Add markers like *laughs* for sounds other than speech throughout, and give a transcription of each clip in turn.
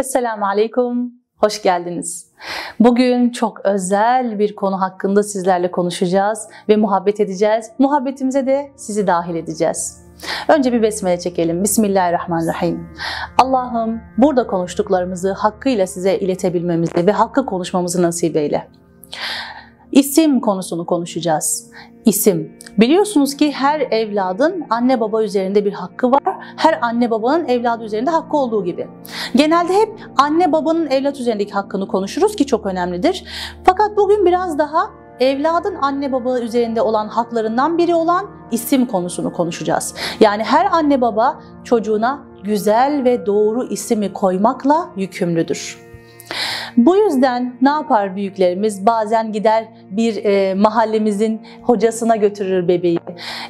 Esselamu Aleyküm, hoş geldiniz. Bugün çok özel bir konu hakkında sizlerle konuşacağız ve muhabbet edeceğiz. Muhabbetimize de sizi dahil edeceğiz. Önce bir besmele çekelim. Bismillahirrahmanirrahim. Allah'ım burada konuştuklarımızı hakkıyla size iletebilmemizi ve hakkı konuşmamızı nasip eyle. İsim konusunu konuşacağız. İsim. Biliyorsunuz ki her evladın anne baba üzerinde bir hakkı var. Her anne babanın evladı üzerinde hakkı olduğu gibi. Genelde hep anne babanın evlat üzerindeki hakkını konuşuruz ki çok önemlidir. Fakat bugün biraz daha evladın anne baba üzerinde olan haklarından biri olan isim konusunu konuşacağız. Yani her anne baba çocuğuna güzel ve doğru ismi koymakla yükümlüdür. Bu yüzden ne yapar büyüklerimiz? Bazen gider bir e, mahallemizin hocasına götürür bebeği.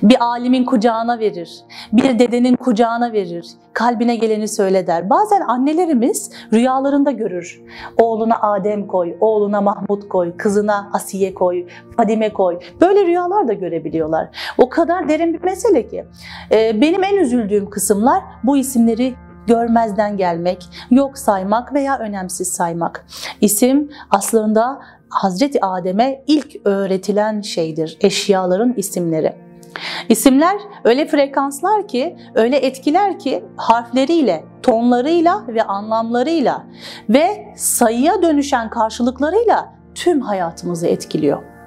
Bir alimin kucağına verir. Bir dedenin kucağına verir. Kalbine geleni söyle der. Bazen annelerimiz rüyalarında görür. Oğluna Adem koy, oğluna Mahmut koy, kızına Asiye koy, Fadime koy. Böyle rüyalar da görebiliyorlar. O kadar derin bir mesele ki. E, benim en üzüldüğüm kısımlar bu isimleri görmezden gelmek, yok saymak veya önemsiz saymak. İsim aslında Hazreti Adem'e ilk öğretilen şeydir, eşyaların isimleri. İsimler öyle frekanslar ki, öyle etkiler ki harfleriyle, tonlarıyla ve anlamlarıyla ve sayıya dönüşen karşılıklarıyla tüm hayatımızı etkiliyor.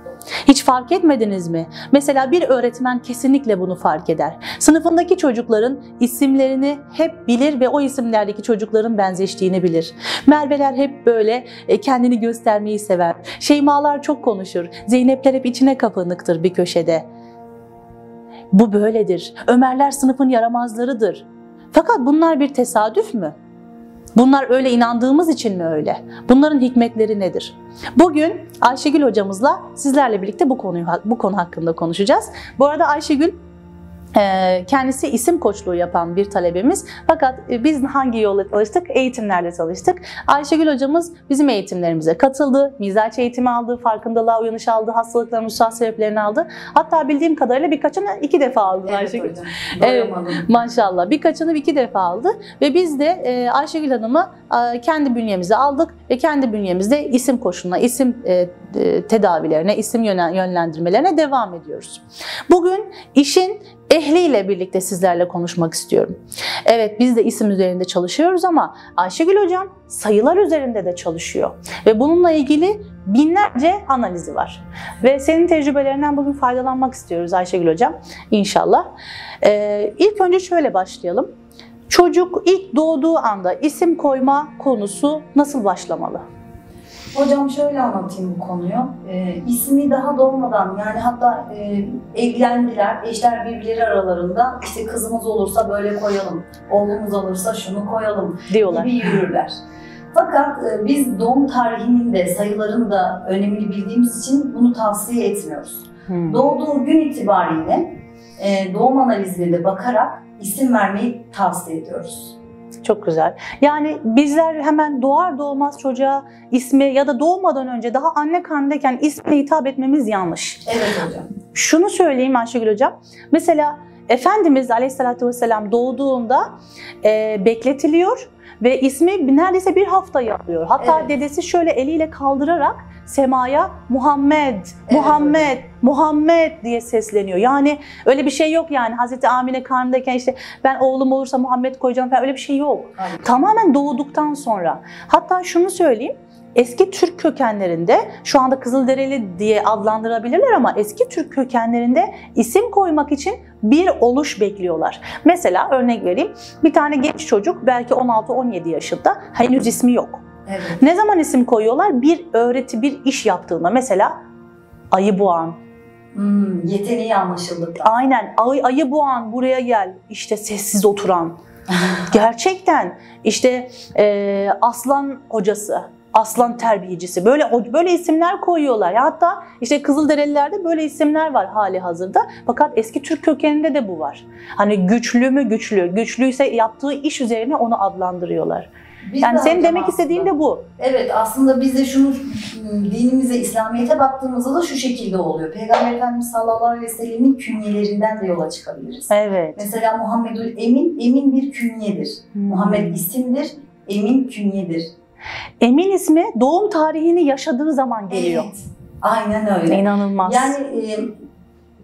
Hiç fark etmediniz mi? Mesela bir öğretmen kesinlikle bunu fark eder. Sınıfındaki çocukların isimlerini hep bilir ve o isimlerdeki çocukların benzeştiğini bilir. Merveler hep böyle e, kendini göstermeyi sever. Şeymalar çok konuşur. Zeynepler hep içine kapanıktır bir köşede. Bu böyledir. Ömerler sınıfın yaramazlarıdır. Fakat bunlar bir tesadüf mü? Bunlar öyle inandığımız için mi öyle? Bunların hikmetleri nedir? Bugün Ayşegül hocamızla sizlerle birlikte bu konuyu bu konu hakkında konuşacağız. Bu arada Ayşegül kendisi isim koçluğu yapan bir talebemiz. Fakat e, biz hangi yolla çalıştık? Eğitimlerle çalıştık. Ayşegül hocamız bizim eğitimlerimize katıldı. Mizaç eğitimi aldı, farkındalığa uyanış aldı, hastalıkların ruhsal sebeplerini aldı. Hatta bildiğim kadarıyla birkaçını iki defa aldı evet, Ayşegül. Hocam. Evet, maşallah. Birkaçını iki defa aldı ve biz de e, Ayşegül Hanım'ı e, kendi bünyemize aldık ve kendi bünyemizde isim koşuluna, isim tedavilerine, isim yönlendirmelerine devam ediyoruz. Bugün işin ehliyle birlikte sizlerle konuşmak istiyorum. Evet biz de isim üzerinde çalışıyoruz ama Ayşegül Hocam sayılar üzerinde de çalışıyor. Ve bununla ilgili binlerce analizi var. Ve senin tecrübelerinden bugün faydalanmak istiyoruz Ayşegül Hocam inşallah. Ee, ilk önce şöyle başlayalım. Çocuk ilk doğduğu anda isim koyma konusu nasıl başlamalı? Hocam şöyle anlatayım bu konuyu. E, ismi daha doğmadan yani hatta e, evlendiler, eşler birbirleri aralarında işte kızımız olursa böyle koyalım, oğlumuz olursa şunu koyalım diyorlar. gibi yürürler. Fakat e, biz doğum tarihinin de sayıların da önemini bildiğimiz için bunu tavsiye etmiyoruz. Hmm. Doğduğu gün itibariyle e, doğum analizlerine bakarak isim vermeyi tavsiye ediyoruz. Çok güzel. Yani bizler hemen doğar doğmaz çocuğa ismi ya da doğmadan önce daha anne karnındayken ismine hitap etmemiz yanlış. Evet hocam. Şunu söyleyeyim Ayşegül Hocam. Mesela Efendimiz Aleyhisselatü Vesselam doğduğunda e, bekletiliyor ve ismi neredeyse bir haftayı alıyor. Hatta evet. dedesi şöyle eliyle kaldırarak semaya Muhammed, evet, Muhammed, öyle. Muhammed diye sesleniyor. Yani öyle bir şey yok yani Hazreti Amine karnındayken işte ben oğlum olursa Muhammed koyacağım falan öyle bir şey yok. Aynen. Tamamen doğduktan sonra. Hatta şunu söyleyeyim eski Türk kökenlerinde şu anda Kızılderili diye adlandırabilirler ama eski Türk kökenlerinde isim koymak için bir oluş bekliyorlar. Mesela örnek vereyim bir tane genç çocuk belki 16-17 yaşında henüz ismi yok. Evet. Ne zaman isim koyuyorlar? Bir öğreti, bir iş yaptığında mesela ayı boğan. Hmm, yeteneği anlaşıldı. Aynen ayı, ayı boğan buraya gel işte sessiz oturan. *laughs* Gerçekten işte e, aslan hocası aslan terbiyecisi böyle böyle isimler koyuyorlar. Ya hatta işte Kızılderililerde böyle isimler var hali hazırda. Fakat eski Türk kökeninde de bu var. Hani güçlü mü güçlü, güçlüyse yaptığı iş üzerine onu adlandırıyorlar. Biz yani senin demek aslında. istediğin de bu. Evet aslında biz de şunu dinimize, İslamiyet'e baktığımızda da şu şekilde oluyor. Peygamber Efendimiz sallallahu aleyhi ve sellemin künyelerinden de yola çıkabiliriz. Evet. Mesela Muhammedül Emin, Emin bir künyedir. Hmm. Muhammed isimdir, Emin künyedir. Emin ismi doğum tarihini yaşadığı zaman geliyor. Evet. Aynen öyle. İnanılmaz. Yani e,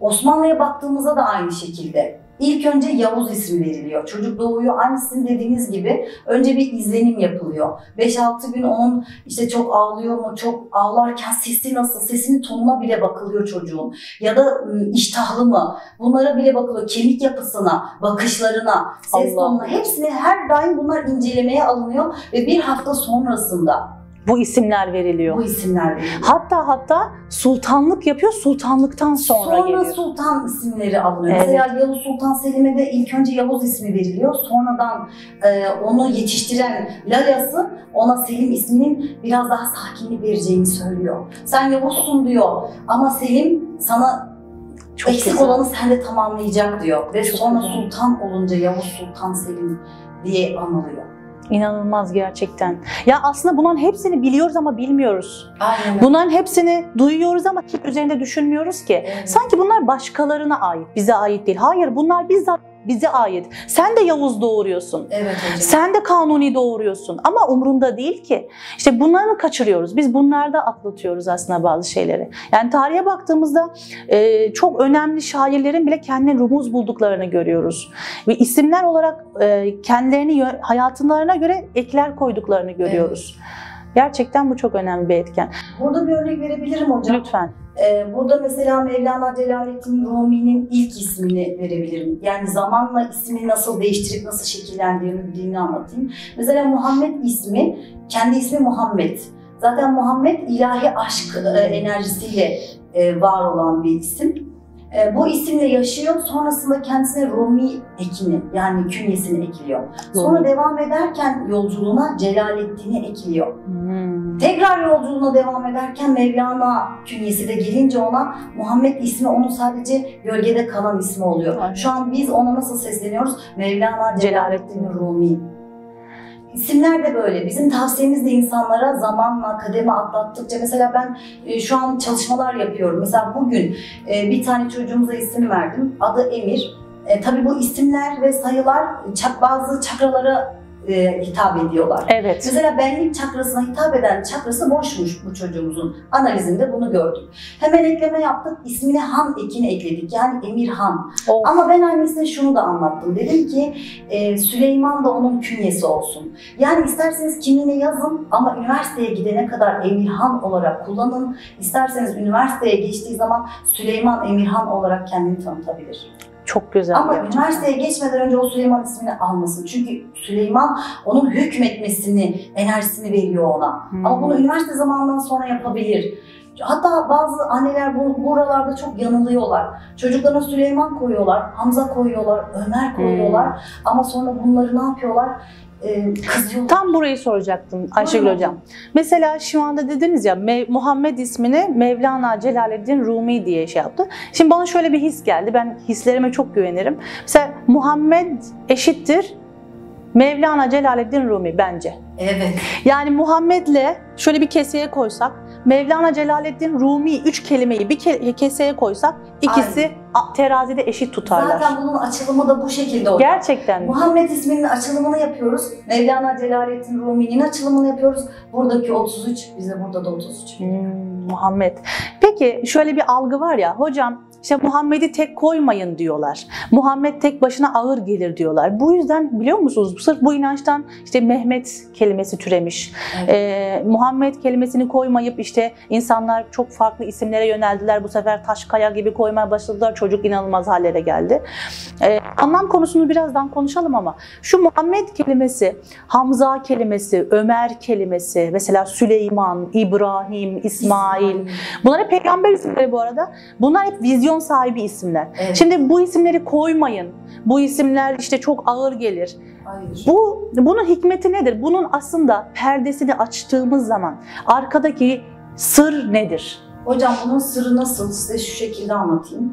Osmanlı'ya baktığımızda da aynı şekilde. İlk önce Yavuz ismi veriliyor. Çocuk doğuyor. Aynı sizin dediğiniz gibi önce bir izlenim yapılıyor. 5-6 gün onun işte çok ağlıyor mu, çok ağlarken sesi nasıl, sesinin tonuna bile bakılıyor çocuğun. Ya da ım, iştahlı mı? Bunlara bile bakılıyor. Kemik yapısına, bakışlarına, ses Allah. tonuna hepsini her daim bunlar incelemeye alınıyor ve bir hafta sonrasında bu isimler veriliyor. bu isimler veriliyor. Hatta hatta sultanlık yapıyor. Sultanlıktan sonra, Sonra geliyor. sultan isimleri alınıyor. Evet. Mesela Yavuz Sultan Selim'e de ilk önce Yavuz ismi veriliyor. Sonradan e, onu yetiştiren Lalyası ona Selim isminin biraz daha sakinlik vereceğini söylüyor. Sen Yavuzsun diyor ama Selim sana Çok eksik güzel. olanı sende tamamlayacak diyor. Ve Çok sonra güzel. sultan olunca Yavuz Sultan Selim diye anılıyor. İnanılmaz gerçekten. Ya aslında bunların hepsini biliyoruz ama bilmiyoruz. Aynen. Bunların hepsini duyuyoruz ama hiç üzerinde düşünmüyoruz ki. Evet. Sanki bunlar başkalarına ait, bize ait değil. Hayır bunlar bizzat bize ait. Sen de Yavuz doğuruyorsun. Evet hocam. Sen de kanuni doğuruyorsun ama umrunda değil ki. İşte bunları kaçırıyoruz? Biz bunlarda atlatıyoruz aslında bazı şeyleri. Yani tarihe baktığımızda e, çok önemli şairlerin bile kendine rumuz bulduklarını görüyoruz. Ve isimler olarak e, kendilerini hayatlarına göre ekler koyduklarını görüyoruz. Gerçekten bu çok önemli bir etken. Burada bir örnek verebilirim hocam. Lütfen. Ee, burada mesela Mevlana Celaleddin Rumi'nin ilk ismini verebilirim. Yani zamanla ismini nasıl değiştirip nasıl şekillendirdiğini anlatayım. Mesela Muhammed ismi, kendi ismi Muhammed. Zaten Muhammed ilahi aşk e, enerjisiyle e, var olan bir isim. E, bu isimle yaşıyor. Sonrasında kendisine Rumi ekini yani künyesini ekliyor. Sonra Rumi. devam ederken yolculuğuna Celaleddin'i ekliyor. Hmm. Tekrar yolculuğuna devam ederken Mevlana künyesi de gelince ona Muhammed ismi onun sadece gölgede kalan ismi oluyor. Aynen. Şu an biz ona nasıl sesleniyoruz? Mevlana Celaleddin Rumi. İsimler de böyle. Bizim tavsiyemiz de insanlara zamanla kademe atlattıkça mesela ben e, şu an çalışmalar yapıyorum. Mesela bugün e, bir tane çocuğumuza isim verdim. Adı Emir. E, tabii bu isimler ve sayılar çak, bazı çakralara e, hitap ediyorlar. Evet. Mesela benlik çakrasına hitap eden çakrası boşmuş bu çocuğumuzun. Analizinde bunu gördük. Hemen ekleme yaptık. İsmine Han ekini ekledik. Yani Emirhan. O, Ama ben annesine şunu da anlattım. Dedim ki e, Süleyman da onun künyesi olsun. Yani isterseniz kimliğine yazın ama üniversiteye gidene kadar Emirhan olarak kullanın. İsterseniz üniversiteye geçtiği zaman Süleyman Emirhan olarak kendini tanıtabilir. Çok güzel. Ama gerçekten. üniversiteye geçmeden önce o Süleyman ismini almasın. Çünkü Süleyman onun hükmetmesini, enerjisini veriyor ona. Hmm. Ama bunu üniversite zamanından sonra yapabilir. Hatta bazı anneler bu, buralarda çok yanılıyorlar. Çocuklarına Süleyman koyuyorlar, Hamza koyuyorlar, Ömer koyuyorlar. Hmm. Ama sonra bunları ne yapıyorlar? Kızıyorlar. Tam burayı soracaktım Ayşegül Hocam. Mesela şu anda dediniz ya Me- Muhammed ismini Mevlana Celaleddin Rumi diye şey yaptı. Şimdi bana şöyle bir his geldi. Ben hislerime çok güvenirim. Mesela Muhammed eşittir Mevlana Celaleddin Rumi bence. Evet. Yani Muhammed'le şöyle bir keseye koysak, Mevlana Celaleddin Rumi üç kelimeyi bir ke- keseye koysak ikisi a- terazide eşit tutarlar. Zaten bunun açılımı da bu şekilde oluyor. Gerçekten. Muhammed isminin açılımını yapıyoruz. Mevlana Celaleddin Rumi'nin açılımını yapıyoruz. Buradaki 33, bize burada da 33. Hmm, Muhammed. Peki şöyle bir algı var ya hocam işte Muhammed'i tek koymayın diyorlar. Muhammed tek başına ağır gelir diyorlar. Bu yüzden biliyor musunuz sırf bu inançtan işte Mehmet kelimesi türemiş. Evet. Ee, Muhammed kelimesini koymayıp işte insanlar çok farklı isimlere yöneldiler. Bu sefer Taşkaya gibi koymaya başladılar. Çocuk inanılmaz hallere geldi. Ee, anlam konusunu birazdan konuşalım ama şu Muhammed kelimesi, Hamza kelimesi, Ömer kelimesi, mesela Süleyman, İbrahim, İsmail. Bunlar hep peygamber isimleri bu arada. Bunlar hep vizyon sahibi isimler. Evet. Şimdi bu isimleri koymayın. Bu isimler işte çok ağır gelir. Hayır. Bu bunun hikmeti nedir? Bunun aslında perdesini açtığımız zaman arkadaki sır nedir? Hocam bunun sırrı nasıl? Size şu şekilde anlatayım.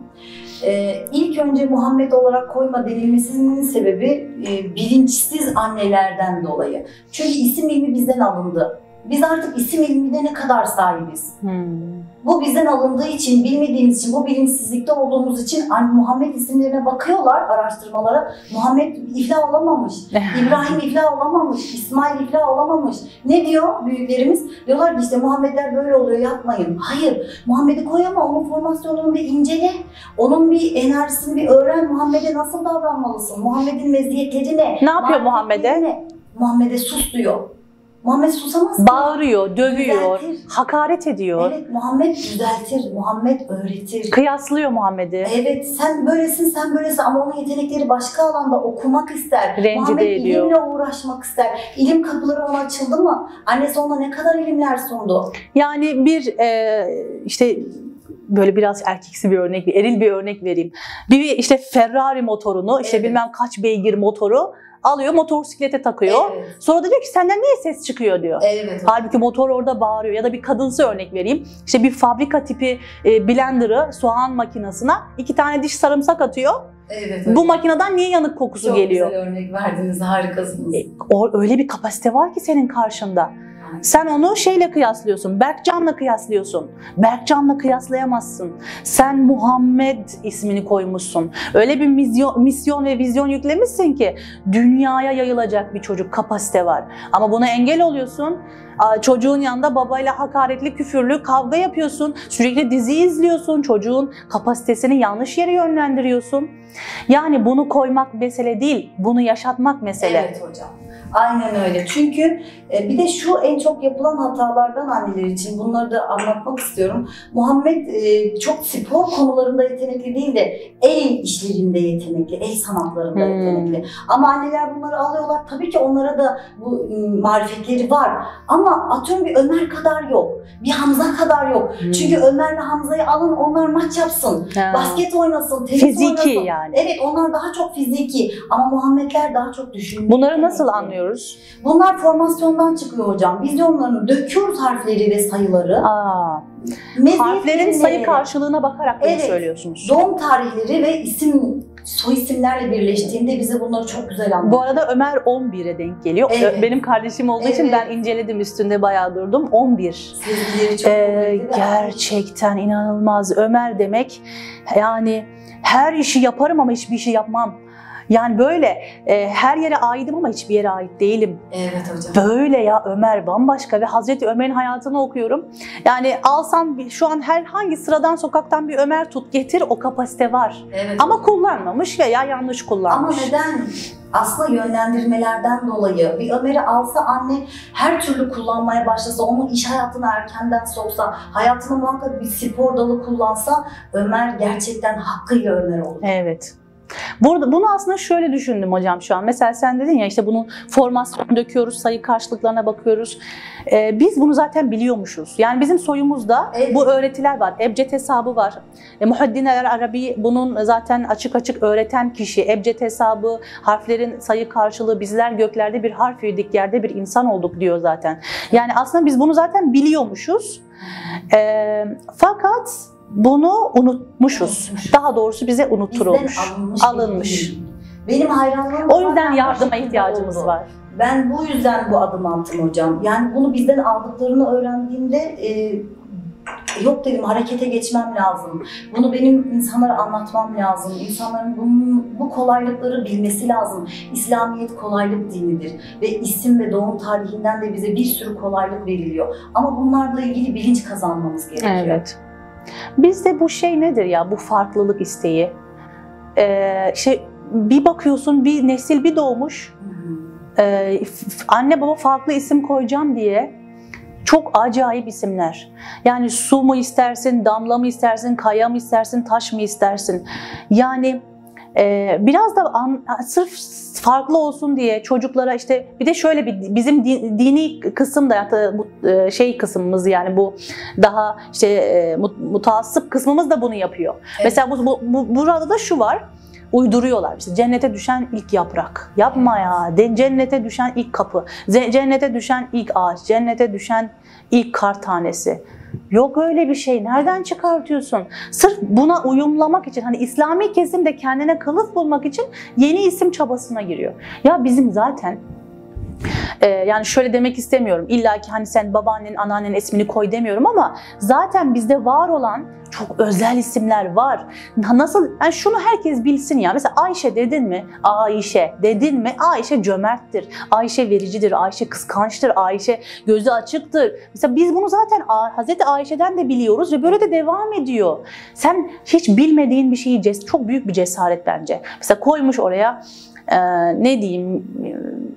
Ee, ilk önce Muhammed olarak koyma denilmesinin sebebi e, bilinçsiz annelerden dolayı. Çünkü isim ilmi bizden alındı. Biz artık isim ilmine ne kadar sahibiz? Hmm. Bu bizden alındığı için, bilmediğimiz için, bu bilinçsizlikte olduğumuz için hani Muhammed isimlerine bakıyorlar araştırmalara. Muhammed iflah olamamış, *laughs* İbrahim iflah olamamış, İsmail iflah olamamış. Ne diyor büyüklerimiz? Diyorlar ki işte Muhammedler böyle oluyor yapmayın. Hayır, Muhammed'i koy ama onun formasyonunu bir incele. Onun bir enerjisini bir öğren. Muhammed'e nasıl davranmalısın? Muhammed'in meziyetleri ne? Ne yapıyor Muhammed'e? Muhammed'e sus diyor. Muhammed susamaz ki. Bağırıyor, dövüyor, Düzeltir. hakaret ediyor. Evet Muhammed düzeltir, Muhammed öğretir. Kıyaslıyor Muhammed'i. Evet sen böylesin sen böylesin ama onun yetenekleri başka alanda okumak ister. Rencide Muhammed ediyor. ilimle uğraşmak ister. İlim kapıları ona açıldı mı? Annesi ona ne kadar ilimler sundu? Yani bir e, işte böyle biraz erkeksi bir örnek, bir eril bir örnek vereyim. Bir işte Ferrari motorunu, işte Evet. bilmem kaç beygir motoru alıyor, motosiklete takıyor. Evet. Sonra da diyor ki senden niye ses çıkıyor diyor. Evet. Halbuki motor orada bağırıyor ya da bir kadınsı örnek vereyim. İşte bir fabrika tipi e, blender'ı, soğan makinesine iki tane diş sarımsak atıyor. Evet. Bu makineden niye yanık kokusu Çok geliyor? güzel örnek verdiniz harikasınız. E, o, öyle bir kapasite var ki senin karşında. Sen onu şeyle kıyaslıyorsun, Berkcan'la kıyaslıyorsun. Berkcan'la kıyaslayamazsın. Sen Muhammed ismini koymuşsun. Öyle bir misyon, misyon ve vizyon yüklemişsin ki dünyaya yayılacak bir çocuk kapasite var. Ama buna engel oluyorsun. Çocuğun yanında babayla hakaretli, küfürlü kavga yapıyorsun. Sürekli dizi izliyorsun. Çocuğun kapasitesini yanlış yere yönlendiriyorsun. Yani bunu koymak mesele değil, bunu yaşatmak mesele. Evet hocam. Aynen öyle. Çünkü e, bir de şu en çok yapılan hatalardan anneler için bunları da anlatmak istiyorum. Muhammed e, çok spor konularında yetenekli değil de el işlerinde yetenekli, el sanatlarında Hmm. yetenekli. Ama anneler bunları alıyorlar. Tabii ki onlara da bu marifetleri var. Ama atıyorum bir Ömer kadar yok. Bir Hamza kadar yok. Hmm. Çünkü Ömer'le Hamza'yı alın onlar maç yapsın. Ha. Basket oynasın, tenis Fiziki oynasın. yani. Evet onlar daha çok fiziki ama Muhammedler daha çok düşünüyor. Bunları nasıl anlıyoruz? Bunlar formasyondan çıkıyor hocam. Vizyonlarını döküyoruz harfleri ve sayıları. Aa, Meziyet harflerin sayı karşılığına bakarak bunu Evet. söylüyorsunuz. Doğum tarihleri ve isim soy isimlerle birleştiğinde bize bunları çok güzel Bu anlatıyor. arada Ömer 11'e denk geliyor. Evet. Benim kardeşim olduğu için Evet. ben inceledim üstünde bayağı durdum. 11. Sezgileri çok Ee, gerçekten inanılmaz. Ömer demek yani her işi yaparım ama hiçbir işi yapmam. Yani böyle e, her yere aidim ama hiçbir yere ait değilim. Evet hocam. Böyle ya Ömer bambaşka ve Hazreti Ömer'in hayatını okuyorum. Yani alsam bir- şu an herhangi sıradan sokaktan bir Ömer tut getir o kapasite var. Evet. Ama kullanmamış veya yanlış Ama kullanmış. neden? Aslında yönlendirmelerden dolayı bir Ömer'i alsa anne her türlü kullanmaya başlasa, onu iş hayatına erkenden soksa, hayatını muhakkak bir spor dalı kullansa Ömer gerçekten hakkıyla Ömer olur. Evet. Burada bunu aslında şöyle düşündüm hocam şu an. Mesela sen dedin ya işte bunun formasyonu döküyoruz, sayı karşılıklarına bakıyoruz. Ee, biz bunu zaten biliyormuşuz. Yani bizim soyumuzda Evet. bu öğretiler var. Ebced hesabı var. E, Muhaddin el Arabi bunun zaten açık açık öğreten kişi. Ebced hesabı, harflerin sayı karşılığı, bizler göklerde bir harf yedik, yerde bir insan olduk diyor zaten. Yani aslında biz bunu zaten biliyormuşuz. Ee, fakat bunu unutmuşuz. Unutmuşuz. Daha doğrusu bize unutturulmuş. Alınmış. Alınmış. bilgi. Benim hayranlığım O yüzden yardıma ihtiyacımız oldu. var. Ben bu yüzden bu adımı attım hocam. Yani bunu bizden aldıklarını öğrendiğimde e, yok dedim harekete geçmem lazım. Bunu benim insanlara anlatmam lazım. İnsanların bunun, bu kolaylıkları bilmesi lazım. İslamiyet kolaylık dinidir. Ve isim ve doğum tarihinden de bize bir sürü kolaylık veriliyor. Ama bunlarla ilgili bilinç kazanmamız gerekiyor. Evet. Bizde bu şey nedir ya bu farklılık isteği? Ee, şey bir bakıyorsun bir nesil bir doğmuş. Ee, anne baba farklı isim koyacağım diye çok acayip isimler. Yani su mu istersin, damla mı istersin, kaya mı istersin, taş mı istersin? Yani e, biraz da an- sırf farklı olsun diye çocuklara işte bir de şöyle bir bizim di- dini kısım da bu e, şey kısmımız yani bu daha işte e, mut- mutaassıp kısmımız da bunu yapıyor. Evet. Mesela bu, bu, bu- burada da şu var. Uyduruyorlar işte cennete düşen ilk yaprak. Yapma ya. De, cennete düşen ilk kapı. Cennete düşen ilk ağaç. Cennete düşen ilk kar tanesi. Yok öyle bir şey. Nereden çıkartıyorsun? Sırf buna uyumlamak için hani İslami kesim de kendine kılıf bulmak için yeni isim çabasına giriyor. Ya bizim zaten Ee, yani şöyle demek istemiyorum. İlla ki hani sen babaannenin, anneannenin ismini koy demiyorum ama zaten bizde var olan çok özel isimler var. Nasıl? Yani şunu herkes bilsin ya. Mesela Ayşe dedin mi? Ayşe dedin mi? Ayşe cömerttir. Ayşe vericidir. Ayşe kıskançtır. Ayşe gözü açıktır. Mesela biz bunu zaten Hazreti Ayşe'den de biliyoruz ve böyle de devam ediyor. Sen hiç bilmediğin bir şeyi çok büyük bir cesaret bence. Mesela koymuş oraya e, ne diyeyim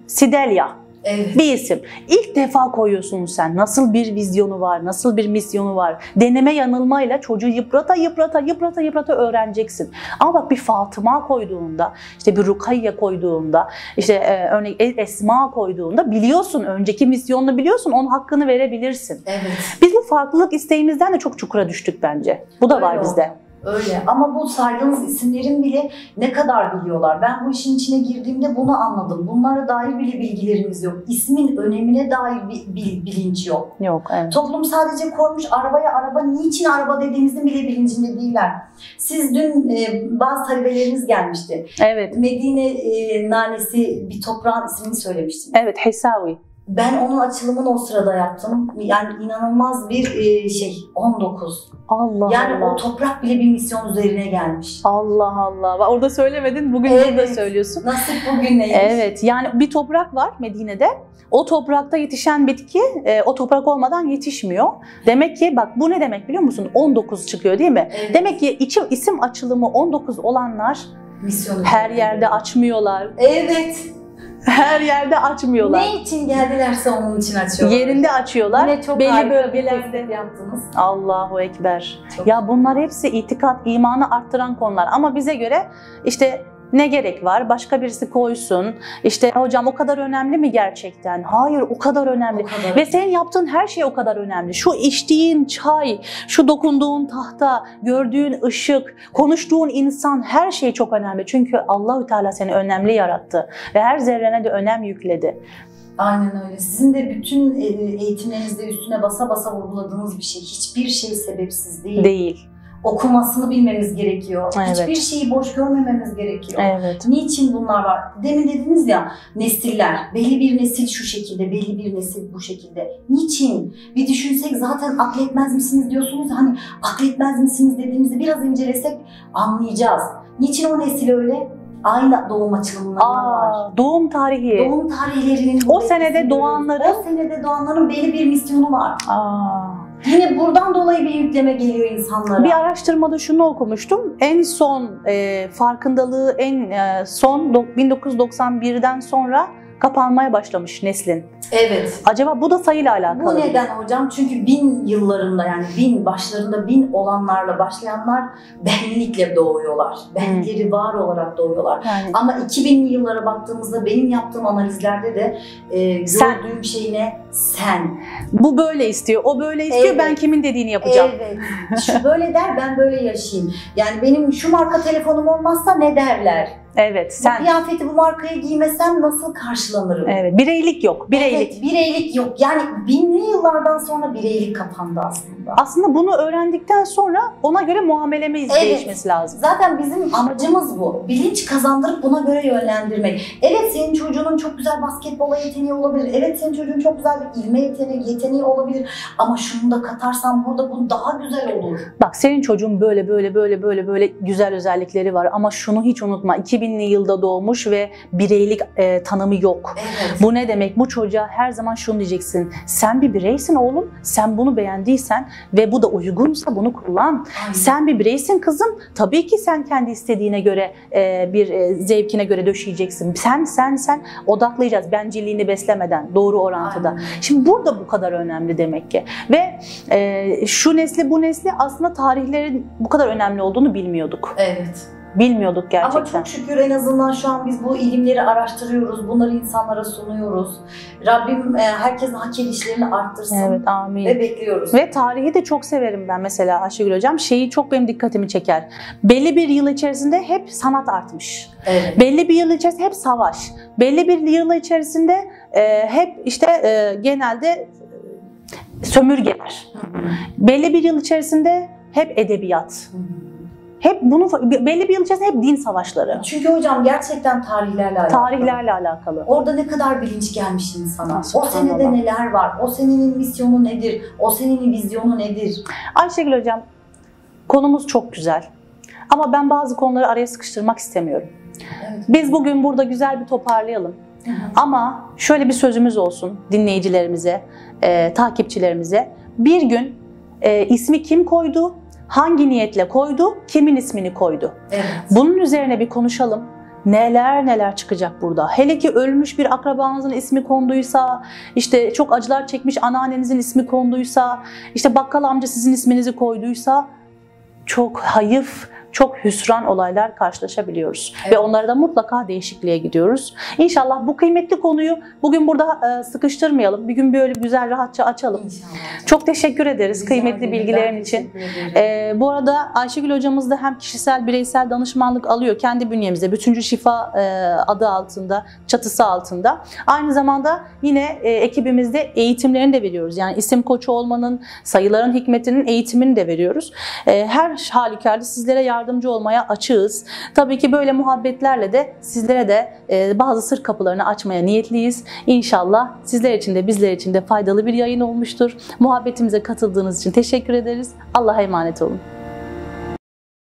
Sidelya Evet. Bir isim. İlk defa koyuyorsun sen. Nasıl bir vizyonu var, nasıl bir misyonu var. Deneme yanılmayla çocuğu yıprata yıprata yıprata yıprata öğreneceksin. Ama bak bir Fatıma koyduğunda, işte bir Rukayye koyduğunda, işte e, örnek Esma koyduğunda biliyorsun önceki misyonunu biliyorsun, onun hakkını verebilirsin. Evet. Biz bu farklılık isteğimizden de çok çukura düştük bence. Bu da Öyle var bizde. Öyle ama bu saydığınız isimlerin bile ne kadar biliyorlar. Ben bu işin içine girdiğimde bunu anladım. Bunlara dair bile bilgilerimiz yok. İsmin önemine dair bir bil, bilinç yok. Yok evet. Toplum sadece koymuş arabaya araba niçin araba dediğimizin bile bilincinde değiller. Siz dün e, bazı talebeleriniz gelmişti. Evet. Medine e, nanesi bir toprağın ismini söylemiştiniz. Evet Hesavi. Ben onun açılımını o sırada yaptım. Yani inanılmaz bir e, şey 19. Allah Yani Allah. o toprak bile bir misyon üzerine gelmiş. Allah Allah. Orada söylemedin, bugün Evet. burada söylüyorsun. Nasip bugün neymiş? Evet, yani bir toprak var Medine'de. O toprakta yetişen bitki e, o toprak olmadan yetişmiyor. Demek ki bak bu ne demek biliyor musun? 19 çıkıyor değil mi? Evet. Demek ki içim isim açılımı 19 olanlar misyon her yerde açmıyorlar. Evet. Her yerde açmıyorlar. Ne için geldilerse onun için açıyorlar. Yerinde açıyorlar. Yine çok belli harika bir bölgelerde. tespit yaptınız. Allahu ekber. Çok Ya bunlar hepsi itikat, imanı arttıran konular. Ama bize göre işte ne gerek var? Başka birisi koysun. İşte hocam o kadar önemli mi gerçekten? Hayır o kadar önemli. O kadar. Ve senin yaptığın her şey o kadar önemli. Şu içtiğin çay, şu dokunduğun tahta, gördüğün ışık, konuştuğun insan her şey çok önemli. Çünkü Allahü Teala seni önemli yarattı ve her zerrene de önem yükledi. Aynen öyle. Sizin de bütün e, eğitimlerinizde üstüne basa basa vurguladığınız bir şey. Hiçbir şey sebepsiz değil. Değil. Okumasını bilmemiz gerekiyor. Evet. Hiçbir şeyi boş görmememiz gerekiyor. Evet. Niçin bunlar var? Demin dediniz ya nesiller. Belli bir nesil şu şekilde, belli bir nesil bu şekilde. Niçin? Bir düşünsek zaten akletmez misiniz diyorsunuz. Hani akletmez misiniz dediğimizde biraz incelesek anlayacağız. Niçin o nesil öyle? Aynı doğum açılımları var. Doğum tarihi. Doğum tarihlerinin O senede doğanların- o senede doğanların belli bir misyonu var. Aa. Yine buradan dolayı bir yükleme geliyor insanlara. Bir araştırmada şunu okumuştum. En son e, farkındalığı en e, son do- 1991'den sonra kapanmaya başlamış neslin. Evet. Acaba bu da sayıyla alakalı. Bu neden hocam? Çünkü bin yıllarında yani bin başlarında bin olanlarla başlayanlar benlikle doğuyorlar. Benlikleri var olarak doğuyorlar. Yani Ama 2000'li yıllara baktığımızda benim yaptığım analizlerde de e, Sen. gördüğüm şey ne? Sen. bu böyle istiyor, o böyle istiyor. Evet. Ben kimin dediğini yapacağım. Evet. Şu böyle der ben böyle yaşayayım. Yani benim şu marka telefonum olmazsa ne derler? Evet, Bu sen. kıyafeti bu markayı giymesem nasıl karşılanırım? Evet, bireylik yok. Bireylik. Evet, bireylik yok. Yani binli yıllardan sonra bireylik kapandı aslında. Aslında bunu öğrendikten sonra ona göre muamelemiz Evet. değişmesi lazım. Zaten bizim amacımız bu. Bilinç kazandırıp buna göre yönlendirmek. Evet senin çocuğunun çok güzel basketbola yeteneği olabilir. Evet senin çocuğun çok güzel bir ilme yeteneği, yeteneği olabilir. Ama şunu da katarsan burada bu daha güzel olur. Bak senin çocuğun böyle böyle böyle böyle böyle güzel özellikleri var ama şunu hiç unutma. 2000'li yılda doğmuş ve bireylik e, tanımı yok. Evet. Bu ne demek? Bu çocuğa her zaman şunu diyeceksin. Sen bir bireysin oğlum. Sen bunu beğendiysen ve bu da uygunsa bunu kullan. Aynen. Sen bir bireysin kızım. Tabii ki sen kendi istediğine göre e, bir e, zevkine göre döşeyeceksin. Sen sen sen odaklayacağız bencilliğini beslemeden doğru orantıda. Aynen. Şimdi burada bu kadar önemli demek ki. Ve e, şu nesli bu nesli aslında tarihlerin bu kadar önemli olduğunu bilmiyorduk. Evet. Bilmiyorduk gerçekten. Ama çok şükür en azından şu an biz bu ilimleri araştırıyoruz. Bunları insanlara sunuyoruz. Rabbim e, herkesin hak edişlerini arttırsın. Evet amin. Ve bekliyoruz. Ve tarihi de çok severim ben mesela Ayşegül Hocam. Şeyi çok benim dikkatimi çeker. Belli bir yıl içerisinde hep sanat artmış. Evet. Belli bir yıl içerisinde hep savaş. Belli bir yıl içerisinde e, hep işte e, genelde sömürgeler. Belli bir yıl içerisinde hep edebiyat. Hı hı. Hep bunu belli bir yıl içerisinde hep din savaşları. Çünkü hocam gerçekten tarihlerle alakalı. Tarihlerle alakalı. Orada ne kadar bilinç gelmiş insana. O senede neler var? O senenin misyonu nedir? O senenin vizyonu nedir? Ayşegül Hocam, konumuz çok güzel. Ama ben bazı konuları araya sıkıştırmak istemiyorum. Evet. Biz bugün burada güzel bir toparlayalım. Hı hı. Ama şöyle bir sözümüz olsun dinleyicilerimize, e, takipçilerimize. Bir gün e, ismi kim koydu, hangi niyetle koydu, kimin ismini koydu? Evet. Bunun üzerine bir konuşalım. Neler neler çıkacak burada. Hele ki ölmüş bir akrabanızın ismi konduysa, işte çok acılar çekmiş anneannenizin ismi konduysa, işte bakkal amca sizin isminizi koyduysa çok hayıf, çok hüsran olaylar karşılaşabiliyoruz. Evet. Ve onlara da mutlaka değişikliğe gidiyoruz. İnşallah bu kıymetli konuyu bugün burada e, sıkıştırmayalım. Bir gün böyle güzel rahatça açalım. İnşallah. Çok teşekkür ederiz Rica kıymetli bilgilerin için. Ee, bu arada Ayşegül hocamız da hem kişisel bireysel danışmanlık alıyor kendi bünyemizde. Bütüncül Şifa e, adı altında, çatısı altında. Aynı zamanda yine e, ekibimizde eğitimlerini de veriyoruz. Yani isim koçu olmanın, sayıların hikmetinin eğitimini de veriyoruz. E, her halükarda sizlere yardımcı olmaya açığız. Tabii ki böyle muhabbetlerle de sizlere de e, bazı sır kapılarını açmaya niyetliyiz. İnşallah sizler için de bizler için de faydalı bir yayın olmuştur. Muhabbetimize katıldığınız için teşekkür ederiz. Allah'a emanet olun.